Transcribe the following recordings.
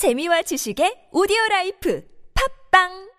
재미와 지식의 오디오 라이프 팝빵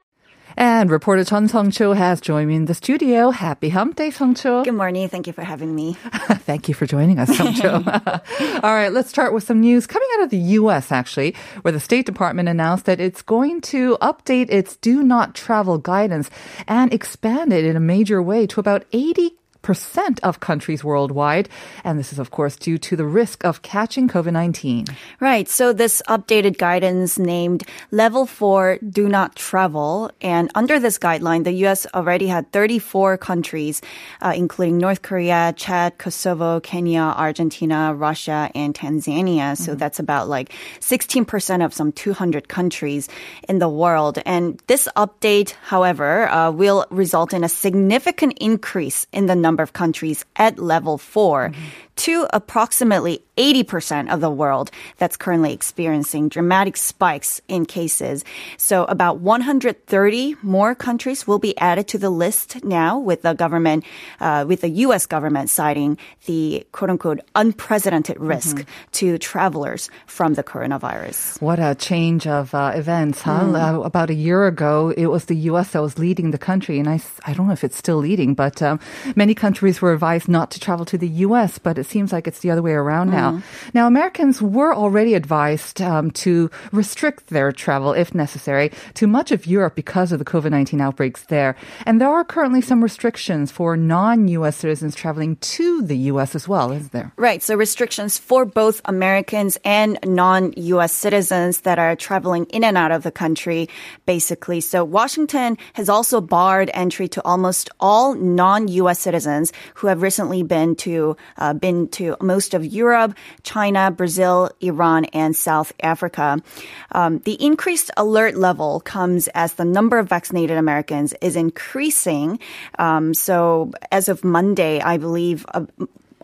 And reporter Chun Song Cho has joined me in the studio. Happy Hump Day, Song Cho. Good morning. Thank you for having me. Thank you for joining us, Song Cho. All right, let's start with some news coming out of the U.S. actually, where the State Department announced that it's going to update its do not travel guidance and expand it in a major way to about 80 percent of countries worldwide. And this is, of course, due to the risk of catching COVID 19. Right. So this updated guidance named Level 4 Do Not Travel. And under this guideline, the U.S. already had 34 countries, uh, including North Korea, Chad, Kosovo, Kenya, Argentina, Russia, and Tanzania. So mm-hmm. that's about like 16% of some 200 countries in the world. And this update, however, uh, will result in a significant increase in the number number of countries at level 4 mm-hmm to approximately 80% of the world that's currently experiencing dramatic spikes in cases. So about 130 more countries will be added to the list now with the government, uh, with the U.S. government citing the quote unquote unprecedented risk mm-hmm. to travelers from the coronavirus. What a change of uh, events, huh? Mm. Uh, about a year ago, it was the U.S. that was leading the country, and I, I don't know if it's still leading, but um, many countries were advised not to travel to the U.S., but it seems like it's the other way around mm. now. Now, Americans were already advised um, to restrict their travel if necessary to much of Europe because of the COVID 19 outbreaks there. And there are currently some restrictions for non US citizens traveling to the US as well, is there? Right. So, restrictions for both Americans and non US citizens that are traveling in and out of the country, basically. So, Washington has also barred entry to almost all non US citizens who have recently been to, uh, been to most of Europe, China, Brazil, Iran, and South Africa. Um, the increased alert level comes as the number of vaccinated Americans is increasing. Um, so as of Monday, I believe uh,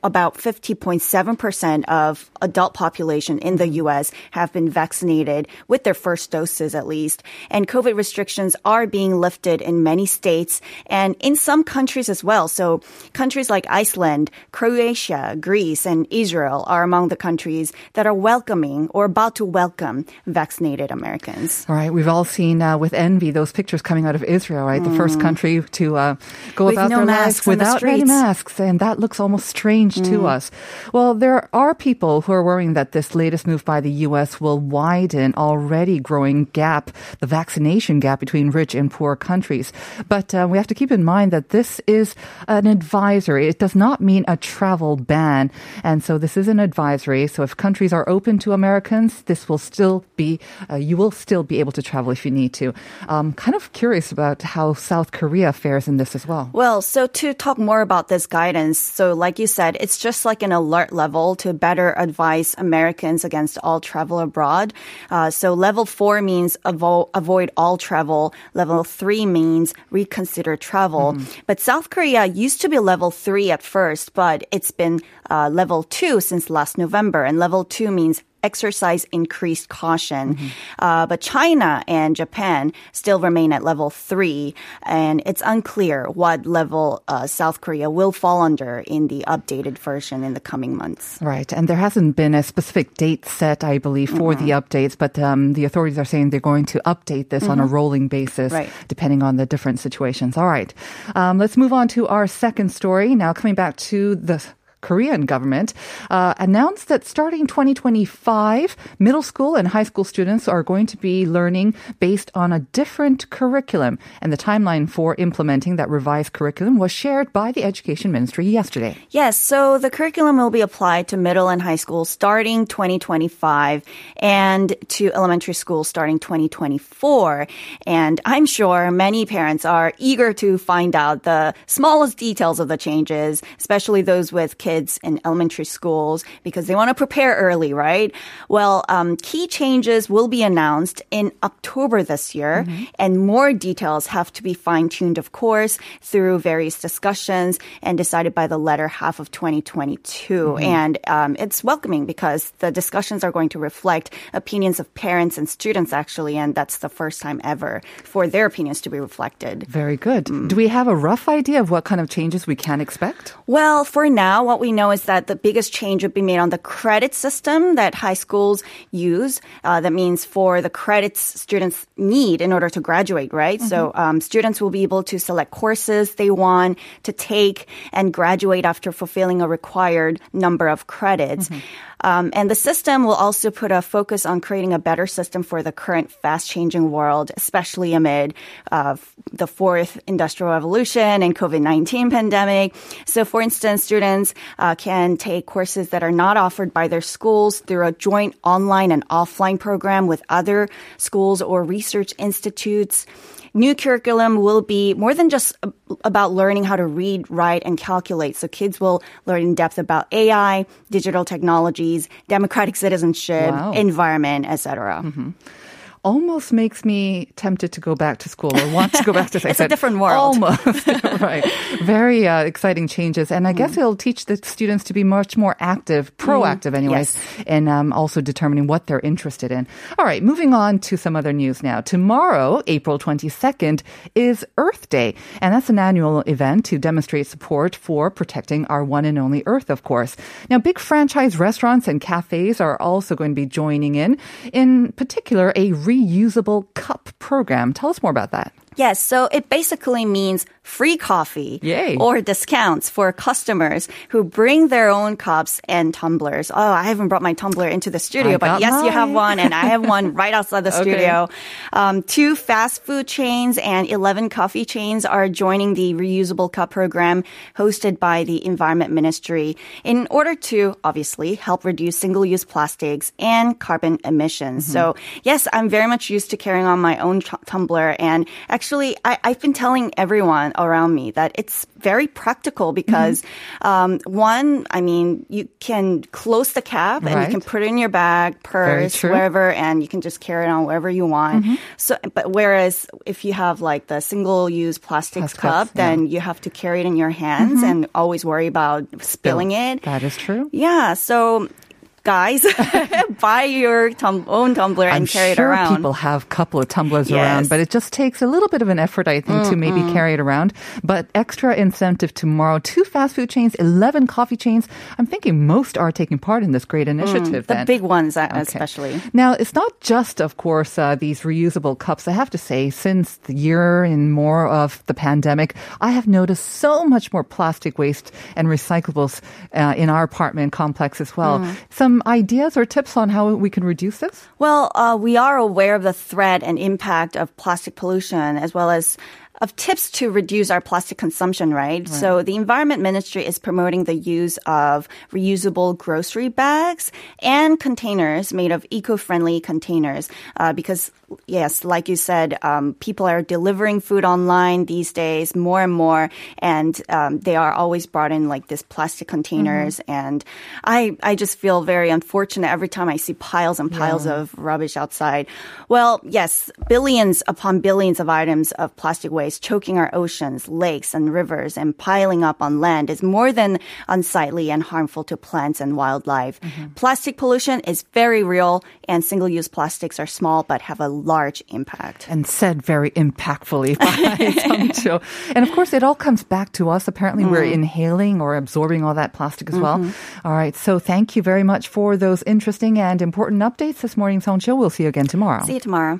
about 50.7% of adult population in the U.S. have been vaccinated with their first doses at least. And COVID restrictions are being lifted in many states and in some countries as well. So countries like Iceland, Croatia, Greece, and Israel are among the countries that are welcoming or about to welcome vaccinated Americans. All right. We've all seen uh, with envy those pictures coming out of Israel, right? Mm. The first mm. country to uh, go with about no their lives without any masks. And that looks almost strange change to mm. us. Well, there are people who are worrying that this latest move by the U.S. will widen already growing gap, the vaccination gap between rich and poor countries. But uh, we have to keep in mind that this is an advisory. It does not mean a travel ban. And so this is an advisory. So if countries are open to Americans, this will still be, uh, you will still be able to travel if you need to. Um, kind of curious about how South Korea fares in this as well. Well, so to talk more about this guidance, so like you said, it's just like an alert level to better advise Americans against all travel abroad. Uh, so level four means avo- avoid all travel. Level three means reconsider travel. Mm-hmm. But South Korea used to be level three at first, but it's been uh, level two since last November. And level two means exercise increased caution. Mm-hmm. Uh, but China and Japan still remain at level three, and it's unclear what level uh, South Korea will fall under in the updated version in the coming months. Right, and there hasn't been a specific date set, I believe, for mm-hmm. the updates, but um, the authorities are saying they're going to update this mm-hmm. on a mm-hmm. rolling basis, right. depending on the different situations. All right, um, let's move on to our second story. Now, coming back to the Korean government uh, announced that starting 2025, middle school and high school students are going to be learning based on a different curriculum. And the timeline for implementing that revised curriculum was shared by the Education Ministry yesterday. Yes, so the curriculum will be applied to middle and high school starting 2025 and to elementary school starting 2024. And I'm sure many parents are eager to find out the smallest details of the changes, especially those with kids in elementary schools because they want to prepare early, right? Well, um, key changes will be announced in October this year, mm-hmm. and more details have to be fine tuned, of course, through various discussions and decided by the latter half of 2022. Mm-hmm. And um, it's welcoming because the discussions are going to reflect opinions of parents and students, actually, and that's the first time ever for their opinions to be reflected. Very good. Mm. Do we have a rough idea of what kind of changes we can expect? Well, for now, what what we know is that the biggest change would be made on the credit system that high schools use. Uh, that means for the credits students need in order to graduate, right? So um, students will be able to select courses they want to take and graduate after fulfilling a required number of credits. Um, and the system will also put a focus on creating a better system for the current fast changing world, especially amid uh, the fourth industrial revolution and COVID 19 pandemic. So, for instance, students uh, can take courses that are not offered by their schools through a joint online and offline program with other schools or research institutes new curriculum will be more than just about learning how to read, write, and calculate. So kids will learn in depth about AI, digital technologies, democratic citizenship, Wow. environment, etc. almost makes me tempted to go back to school or want to go back to It's a different world. Almost, right. Very uh, exciting changes. And I guess Mm-hmm. it'll teach the students to be much more active, proactive anyways, Yes. and um, also determining what they're interested in. All right, moving on to some other news now. Tomorrow, April 22nd, is Earth Day. And that's an annual event to demonstrate support for protecting our one and only Earth, of course. Now, big franchise restaurants and cafes are also going to be joining in. In particular, a reusable cup program. Tell us more about that. Yes, so it basically means free coffee Yay. or discounts for customers who bring their own cups and tumblers. Oh, I haven't brought my tumbler into the studio, I but yes, you have one, and I have one right outside the Okay. studio. Um, two fast food chains and 11 coffee chains are joining the reusable cup program hosted by the Environment Ministry in order to obviously help reduce single use plastics and carbon emissions. Mm-hmm. So, yes, I'm very much used to carrying on my own t- tumbler. And actually, I, I've been telling everyone around me that it's very practical because, Mm-hmm. um, one, I mean, you can close the cap and you can put it in your bag, purse, wherever, and you can just carry it on wherever you want. Mm-hmm. So, but whereas if you have like the single use plastic Plastic cup, yeah. Mm-hmm. then you have to carry it in your hands and always worry about spilling it. That is true. Yeah. So, guys, buy your tum- own tumbler and I'm carry sure it around. people have a couple of tumblers Yes. around, but it just takes a little bit of an effort, I think, to maybe carry it around. But extra incentive tomorrow. Two fast food chains, 11 coffee chains. I'm thinking most are taking part in this great initiative. the then. big ones, uh, Okay. especially. Now, it's not just, of course, uh, these reusable cups. I have to say, since the year and more of the pandemic, I have noticed so much more plastic waste and recyclables uh, in our apartment complex as well. Some ideas or tips on how we can reduce this? Well, uh, we are aware of the threat and impact of plastic pollution as well as of tips to reduce our plastic consumption, right? So the Environment Ministry is promoting the use of reusable grocery bags and containers made of eco-friendly containers uh, because yes, like you said, um, people are delivering food online these days more and more, and um, they are always brought in like this plastic containers. And I, I just feel very unfortunate every time I see piles and piles of rubbish outside. Well, yes, billions upon billions of items of plastic waste choking our oceans, lakes, and rivers and piling up on land is more than unsightly and harmful to plants and wildlife. Mm-hmm. Plastic pollution is very real, and single-use plastics are small but have a large impact. and said very impactfully by Sung Cho. And of course, it all comes back to us. Apparently, we're mm. inhaling or absorbing all that plastic as well. Mm-hmm. All right. So thank you very much for those interesting and important updates this morning, Sung Cho. We'll see you again tomorrow. See you tomorrow.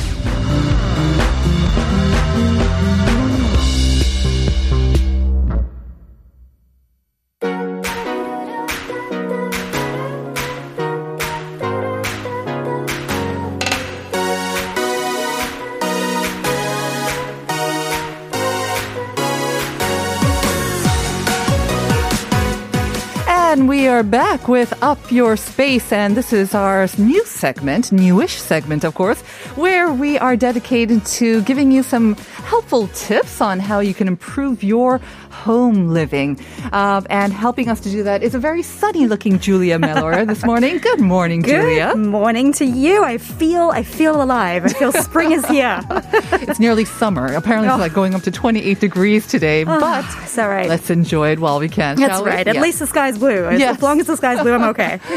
And we are back with Up Your Space, and this is our new segment, newish segment, of course, where we are dedicated to giving you some helpful tips on how you can improve your home living. Uh, and helping us to do that is a very sunny looking Julia Mellor this morning. Good morning, Julia. Good morning to you. I feel I feel alive. I feel spring is here. it's nearly summer. Apparently, it's Oh. like going up to 28 degrees today, but it's all right. let's enjoy it while we can. That's shall we? right. At Yeah. least the sky's blue. As, Yes. as long as the sky's blue, I'm okay.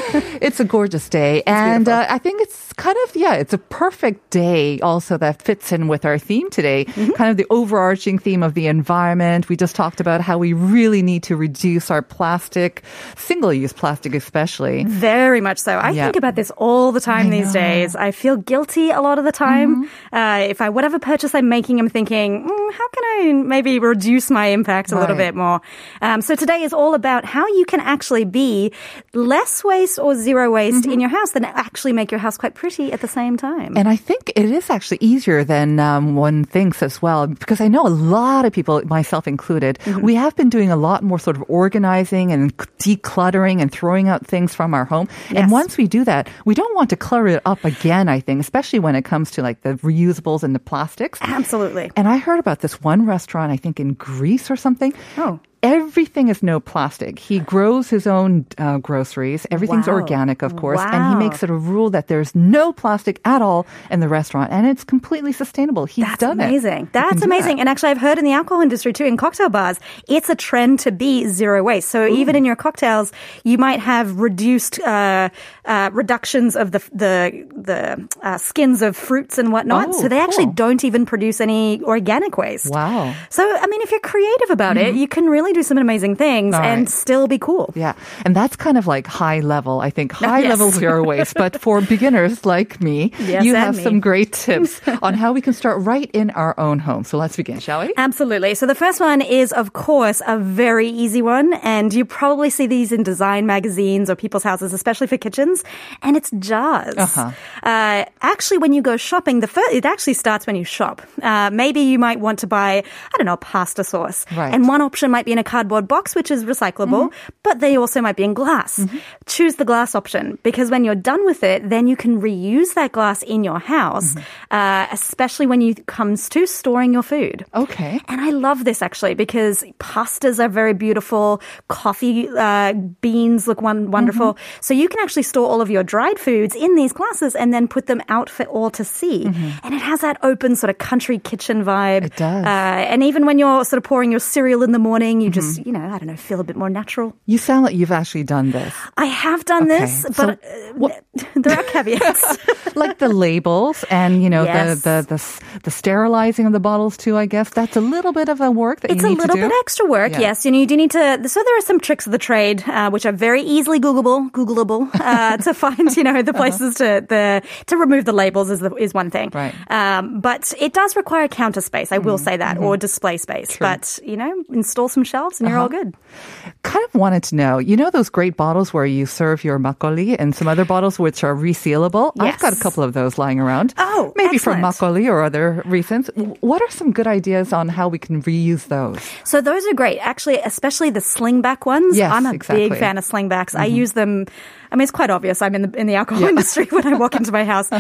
It's a gorgeous day. and uh, I think it's kind of, yeah, it's a perfect day also that fits in with our theme today. Mm-hmm. Kind of the overarching theme of the environment. We just talked about how we really need to reduce our plastic, single use plastic especially. Very much so. I Yeah. think about this all the time I these know. Mm-hmm. days. I feel guilty a lot of the time. Uh, if I whatever purchase I'm making, I'm thinking, mm, how can I maybe reduce my impact a little bit more? Um, so today is all about how you can actually be less waste or zero waste Mm-hmm. in your house, then actually make your house quite pretty at the same time. And I think it is actually easier than um, one thinks as well, because I know a lot of people, myself included, Mm-hmm. We have been doing a lot more sort of organizing and decluttering and throwing out things from our home. And once we do that, we don't want to clutter it up again, I think, especially when it comes to like the reusables and the plastics. Absolutely. And I heard about this one restaurant, I think in Greece or something. Oh. Everything is no plastic. He grows his own uh, groceries. Everything's Wow. organic, of course. And he makes it a rule that there's no plastic at all in the restaurant. And it's completely sustainable. He's That's done amazing. it. That's amazing. that. And actually, I've heard in the alcohol industry too, in cocktail bars, it's a trend to be zero waste. So even in your cocktails, you might have reduced uh, uh, reductions of the the the uh, skins of fruits and whatnot. Oh, so they actually don't even produce any organic waste. Wow. So I mean, if you're creative about it, you can really do some amazing things. All and right. still be cool. Yeah. And that's kind of like high level, I think. High Yes. level zero waste. But for beginners like me, Yes, you have me. some great tips on how we can start right in our own home. So let's begin, shall we? Absolutely. So the first one is, of course, a very easy one. And you probably see these in design magazines or people's houses, especially for kitchens. And it's jars. Uh-huh. Uh, actually, when you go shopping, the first, it actually starts when you shop. Uh, maybe you might want to buy, I don't know, pasta sauce. Right. And one option might be in a cardboard box, which is recyclable, but they also might be in glass. Choose the glass option because when you're done with it, then you can reuse that glass in your house, uh, especially when it comes to storing your food. Okay. And I love this actually because pastas are very beautiful. Coffee uh, beans look one, wonderful. Mm-hmm. So you can actually store all of your dried foods in these glasses and then put them out for all to see. And it has that open sort of country kitchen vibe. Mm-hmm. It does. Uh, and even when you're sort of pouring your cereal in the morning, you Mm-hmm. just, you know, I don't know, feel a bit more natural. You sound like you've actually done this. I have done Okay. this, So but uh, there are caveats. like the labels and you know Yes. the, the the the sterilizing of the bottles too. I guess that's a little bit of a work that It's you a need little to do. bit extra work, Yeah. yes. You know, you do need to. So there are some tricks of the trade, uh, which are very easily Googleable, Googleable, uh, to find. You know, the places to the to remove the labels is the, is one thing. Right. Um, but it does require counter space. I Mm-hmm. will say that, or display space. But you know, install some shelves and you're all Uh-huh. good. Kind of wanted to know, you know, those great bottles where you serve your makgeolli and some other bottles which are resealable. I've got a couple of those lying around. Oh, maybe from excellent. makgeolli or other reasons. What are some good ideas on how we can reuse those? So those are great. Actually, especially the slingback ones. Yes, I'm a exactly. big fan of slingbacks. I use them. I mean, it's quite obvious. I'm in the in the alcohol industry when I walk into my house. Uh,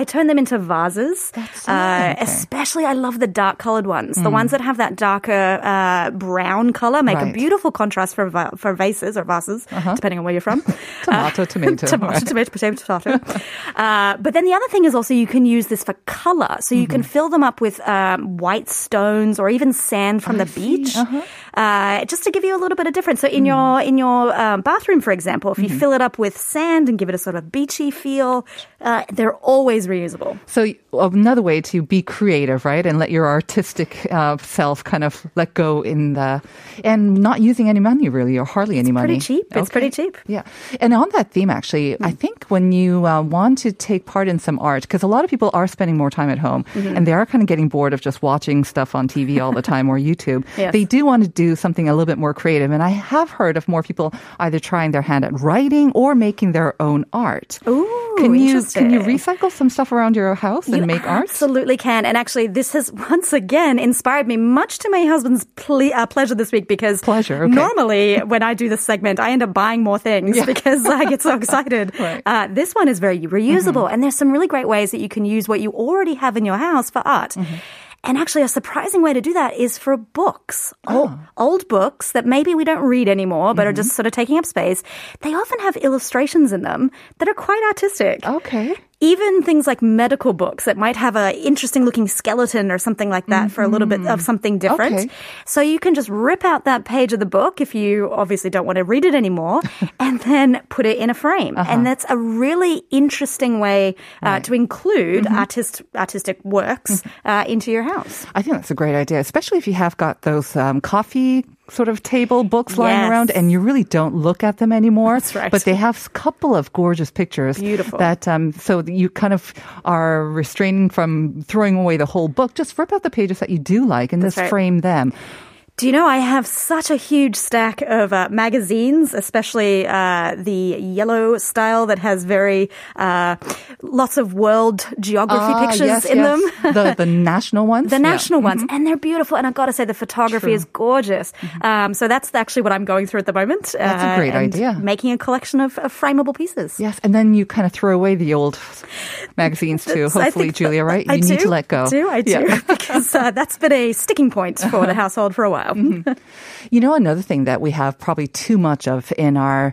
I turn them into vases. Uh. Mm. Especially, I love the dark colored ones. The ones that have that darker uh, brown color make a beautiful contrast for va- for vases or vases, depending on where you're from. Tomato, tomato. tomato, right. tomato, potato, tomato. uh, but then the other thing is also you can use this for color. So you can Mm-hmm. fill them up with um, white stones or even sand from the beach, Uh-huh. Uh, just to give you a little bit of difference. So in Mm. your in your um, bathroom, for example, if you Mm-hmm. fill it up with sand and give it a sort of beachy feel, uh, they're always reusable. So another way to be creative, right, and let your artistic uh, self kind of let go in the, and not using any money really, or hardly any money. pretty cheap. It's pretty cheap. Yeah, and on that theme, actually, I think when you uh, want to take part in some art, because a lot of people are spending more time at home, Mm-hmm. and they are kind of getting bored of just watching stuff on TV all the time or YouTube. Yes. They do want to do do something a little bit more creative. And I have heard of more people either trying their hand at writing or making their own art. Ooh, can you can you recycle some stuff around your house and You make art? Absolutely can. And actually, this has once again inspired me, much to my husband's ple- uh, pleasure this week, because Pleasure, okay. normally when I do this segment, I end up buying more things because I get so excited. Right. uh, this one is very reusable, and there's some really great ways that you can use what you already have in your house for art. And actually, a surprising way to do that is for books. Old, oh. old books that maybe we don't read anymore, but are mm-hmm. just sort of taking up space. They often have illustrations in them that are quite artistic Okay. Even things like medical books that might have a interesting looking skeleton or something like that for a little bit of something different. Okay. So you can just rip out that page of the book if you obviously don't want to read it anymore and then put it in a frame. And that's a really interesting way uh, to include artist artistic works uh, into your house. I think that's a great idea, especially if you have got those um, coffee sort of table books lying Yes. around and you really don't look at them anymore. That's right. But they have a couple of gorgeous pictures. Beautiful. That um, so you kind of are restraining from throwing away the whole book. Just rip out the pages that you do like and just right. frame them. Do you know I have such a huge stack of uh, magazines, especially uh, the yellow style that has very uh, lots of world geography Ah, pictures yes, in yes. them. the the national ones. The Yeah. national ones, and they're beautiful. And I've got to say, the photography True. is gorgeous. Um, so that's actually what I'm going through at the moment. Mm-hmm. That's a great and idea. Making a collection of, of frameable pieces. Yes, and then you kind of throw away the old magazines too. Hopefully, Julia, right? I you need do, to let go. I do, I do, Yeah. because uh, that's been a sticking point for the household for a while. Mm-hmm. You know, another thing that we have probably too much of in our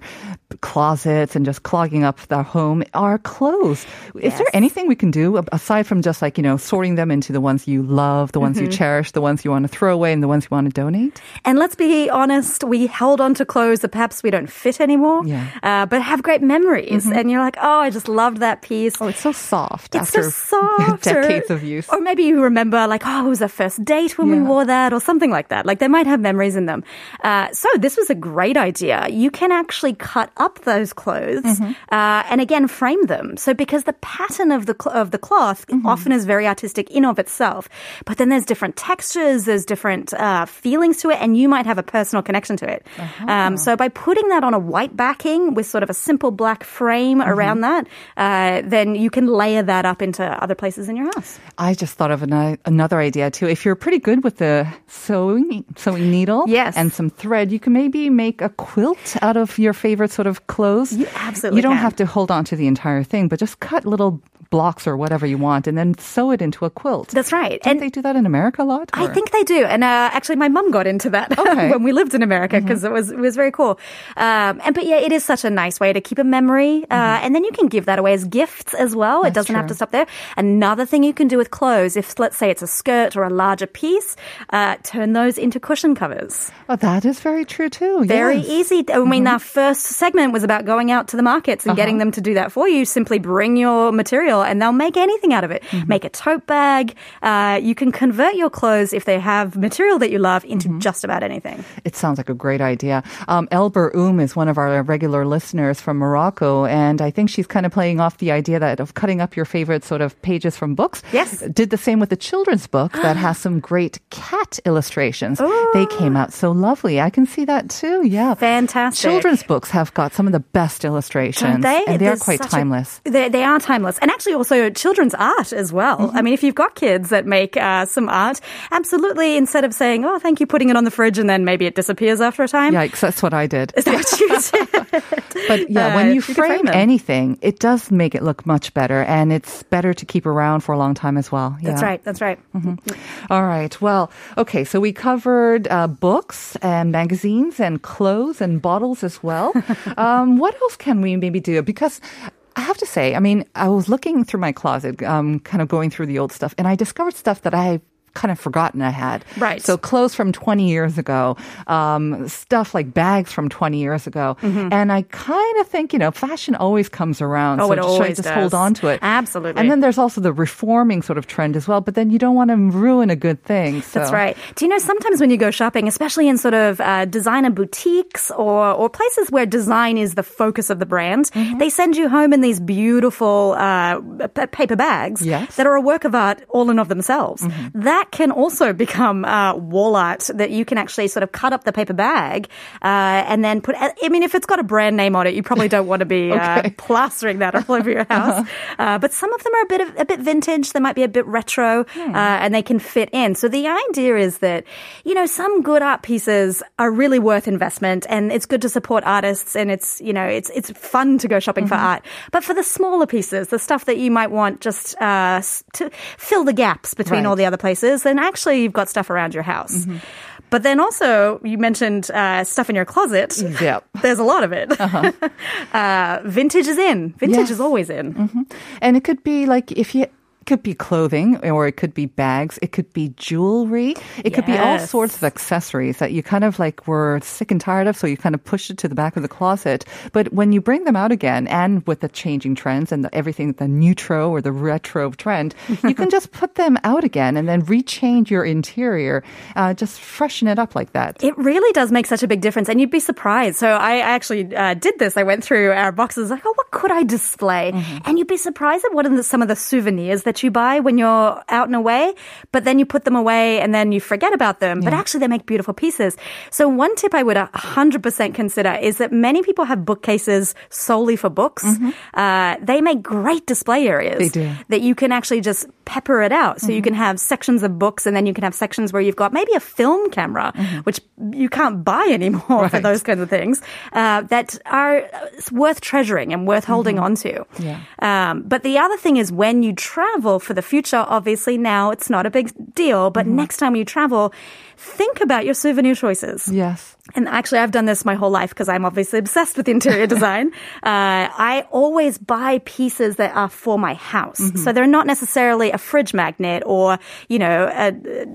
closets and just clogging up our home are clothes. Is there anything we can do aside from just like, you know, sorting them into the ones you love, the ones you Mm-hmm. cherish, the ones you want to throw away, and the ones you want to donate? And let's be honest, we held on to clothes that perhaps we don't fit anymore, Yeah. Mm-hmm. uh, but have great memories. And you're like, oh, I just loved that piece. Oh, it's so soft It's so soft. or- decades of use. Or maybe you remember, like, oh, it was our first date when we wore that, or something like that. Like, they might have memories in them. Uh, so, this was a great idea. You can actually cut up those clothes Mm-hmm. uh, and again frame them. So, because the pattern of the, cl- of the cloth Mm-hmm. often is very artistic in of itself, but then there's different textures, there's different uh, feelings to it, and you might have a personal connection to it. Uh-huh. Um, so, by putting that on a white backing with sort of a simple black frame Mm-hmm. around that, uh, then you can layer that up into other places in your house. I just thought of an, another idea too. If you're pretty good with the sewing sewing needle Yes. and some thread, you can maybe make a quilt out of your favorite sort of clothes. You absolutely You don't can. have to hold on to the entire thing, but just cut little blocks or whatever you want and then sew it into a quilt. That's right. Don't And they do that in America a lot? I think they do, and uh, actually, my mum got into that Okay. Mm-hmm. when we lived in America because it was it was very cool. Um, and but yeah, it is such a nice way to keep a memory, uh, and then you can give that away as gifts as well. it Mm-hmm. Doesn't have to stop there. Another thing you can do with clothes, if let's say it's a skirt or a larger piece, uh, turn those into cushion covers. Oh, that is very true too. Very yes. easy. I mean, our first segment was about going out to the markets and getting them to do that for you. Simply bring your material and they'll make anything out of it. Make a tote bag. Uh, you can convert your clothes if they have material that you love into just about anything. It sounds like a great idea. Um, Elber Um is one of our regular listeners from Morocco, and I think she's kind of playing off the idea that of cutting up your favorite sort of pages from books. Yes. Did the same with the children's book that has some great cat illustrations. They came out so lovely. I can see that too. Yeah. Fantastic. Children's books have got some of the best illustrations. They? And they are quite such a- timeless. they, they are timeless. And actually also children's art as well. Mm-hmm. I mean, if you've got kids that make uh, some art, absolutely, instead of saying, oh, thank you, putting it on the fridge and then maybe it disappears after a time. Yikes, that's what I did. Is that what you did? But yeah, Uh, when you you frame, frame anything, it does make it look much better, and it's better to keep around for a long time as well. That's right. That's right. All right. Well, okay. So we covered uh, books and magazines and clothes and bottles as well. um, what else can we maybe do? Because I have to say, I mean, I was looking through my closet, um, kind of going through the old stuff, and I discovered stuff that I kind of forgotten I had. Right. So clothes from 20 years ago, um, stuff like bags from 20 years ago. And I kind of think, you know, fashion always comes around. Mm-hmm. Oh, so it just, always just does. hold on to it. Absolutely. And then there's also the reforming sort of trend as well, but then you don't want to ruin a good thing. So. That's right. Do you know sometimes when you go shopping, especially in sort of uh, designer boutiques or or places where design is the focus of the brand, Mm-hmm. they send you home in these beautiful uh, p- paper bags Yes. Mm-hmm. that are a work of art all in of themselves. That that can also become uh, wall art that you can actually sort of cut up the paper bag uh, and then put. I mean, if it's got a brand name on it, you probably don't want to be uh, plastering that all over your house. Uh, but some of them are a bit of, a bit vintage. They might be a bit retro, uh, and they can fit in. So the idea is that you know some good art pieces are really worth investment, and it's good to support artists, and it's you know it's it's fun to go shopping for art. But for the smaller pieces, the stuff that you might want just uh, to fill the gaps between Right. all the other places, then actually you've got stuff around your house. But then also, you mentioned uh, stuff in your closet. Yep. There's a lot of it. uh, vintage is in. Vintage Yes. is always in. And it could be like if you could be clothing or it could be bags, it could be jewelry, it could be all sorts of accessories that you kind of like were sick and tired of, so you kind of pushed it to the back of the closet. But when you bring them out again, and with the changing trends and the, everything, the newtro or the retro trend, you can just put them out again and then rechange your interior, uh, just freshen it up like that. It really does make such a big difference, and you'd be surprised. So I actually uh, did this. I went through our boxes, like, oh, what could I display? Mm-hmm. And you'd be surprised at what are the, some of the souvenirs that you buy when you're out and away. But then you put them away, and then you forget about them. But actually, they make beautiful pieces. So one tip I would hundred percent consider is that many people have bookcases solely for books. Uh, they make great display areas. Mm-hmm. That you can actually just pepper it out. So you can have sections of books, and then you can have sections where you've got maybe a film camera, which you can't buy anymore for those kinds of things, uh, that are uh, worth treasuring and worth holding on to. Yeah. Um, but the other thing is when you travel for the future, obviously now it's not a big deal, but mm-hmm. next time you travel, think about your souvenir choices. Yes. And actually, I've done this my whole life because I'm obviously obsessed with interior design. Uh, I always buy pieces that are for my house. So they're not necessarily a fridge magnet or, you know, a,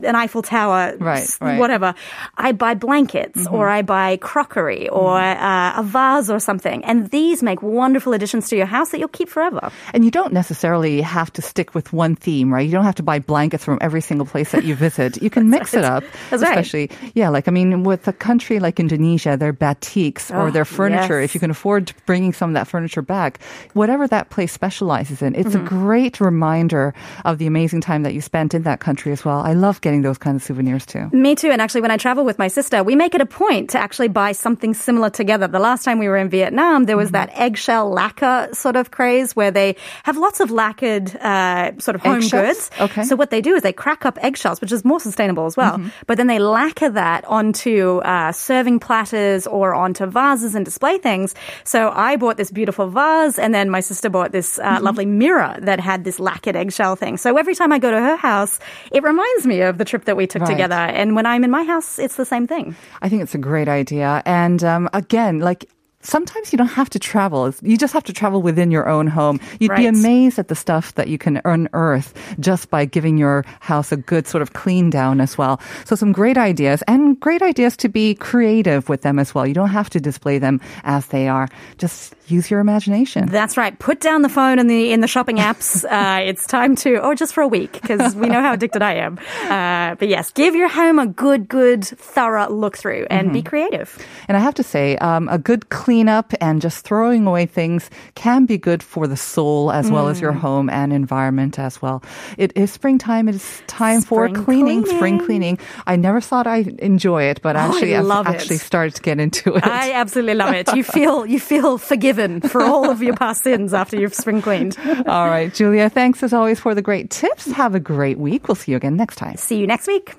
an Eiffel Tower, Right, right. whatever. I buy blankets or I buy crockery or uh, a vase or something. And these make wonderful additions to your house that you'll keep forever. And you don't necessarily have to stick with one theme, right? You don't have to buy blankets from every single place that you visit. You can mix it up. That's right. especially, yeah, like, I mean, with a country like Indonesia, their batiks or Oh, their furniture, yes. if you can afford bringing some of that furniture back, whatever that place specializes in, it's Mm-hmm. a great reminder of the amazing time that you spent in that country as well. I love getting those kind of souvenirs too. Me too. And actually, when I travel with my sister, we make it a point to actually buy something similar together. The last time we were in Vietnam, there was that eggshell lacquer sort of craze where they have lots of lacquered uh, sort of home Eggshells? goods. Okay. So what they do is they crack up eggshells, which is more sustainable as well. But then they lacquer that onto uh, serving platters or onto vases and display things. So I bought this beautiful vase, and then my sister bought this uh, lovely mirror that had this lacquered eggshell thing. So every time I go to her house, it reminds me of the trip that we took Right. together. And when I'm in my house, it's the same thing. I think it's a great idea. And um, again, like sometimes you don't have to travel. You just have to travel within your own home. You'd be amazed at the stuff that you can unearth just by giving your house a good sort of clean down as well. So some great ideas and great ideas to be creative with them as well. You don't have to display them as they are. Just use your imagination. That's right. Put down the phone in the in the shopping apps. Uh, it's time to, or just for a week, because we know how addicted I am. Uh, but yes, give your home a good, good, thorough look through and be creative. And I have to say, um, a good cleanup and just throwing away things can be good for the soul as well as your Mm. home and environment as well. It is springtime. It is time for Spring cleaning, spring cleaning. cleaning. I never thought I'd enjoy it, but Oh, I actually, love it. actually started to get into it. I absolutely love it. You feel you feel forgiven for all of your past sins after you've spring cleaned. All right, Julia, thanks as always for the great tips. Have a great week. We'll see you again next time. See you next week.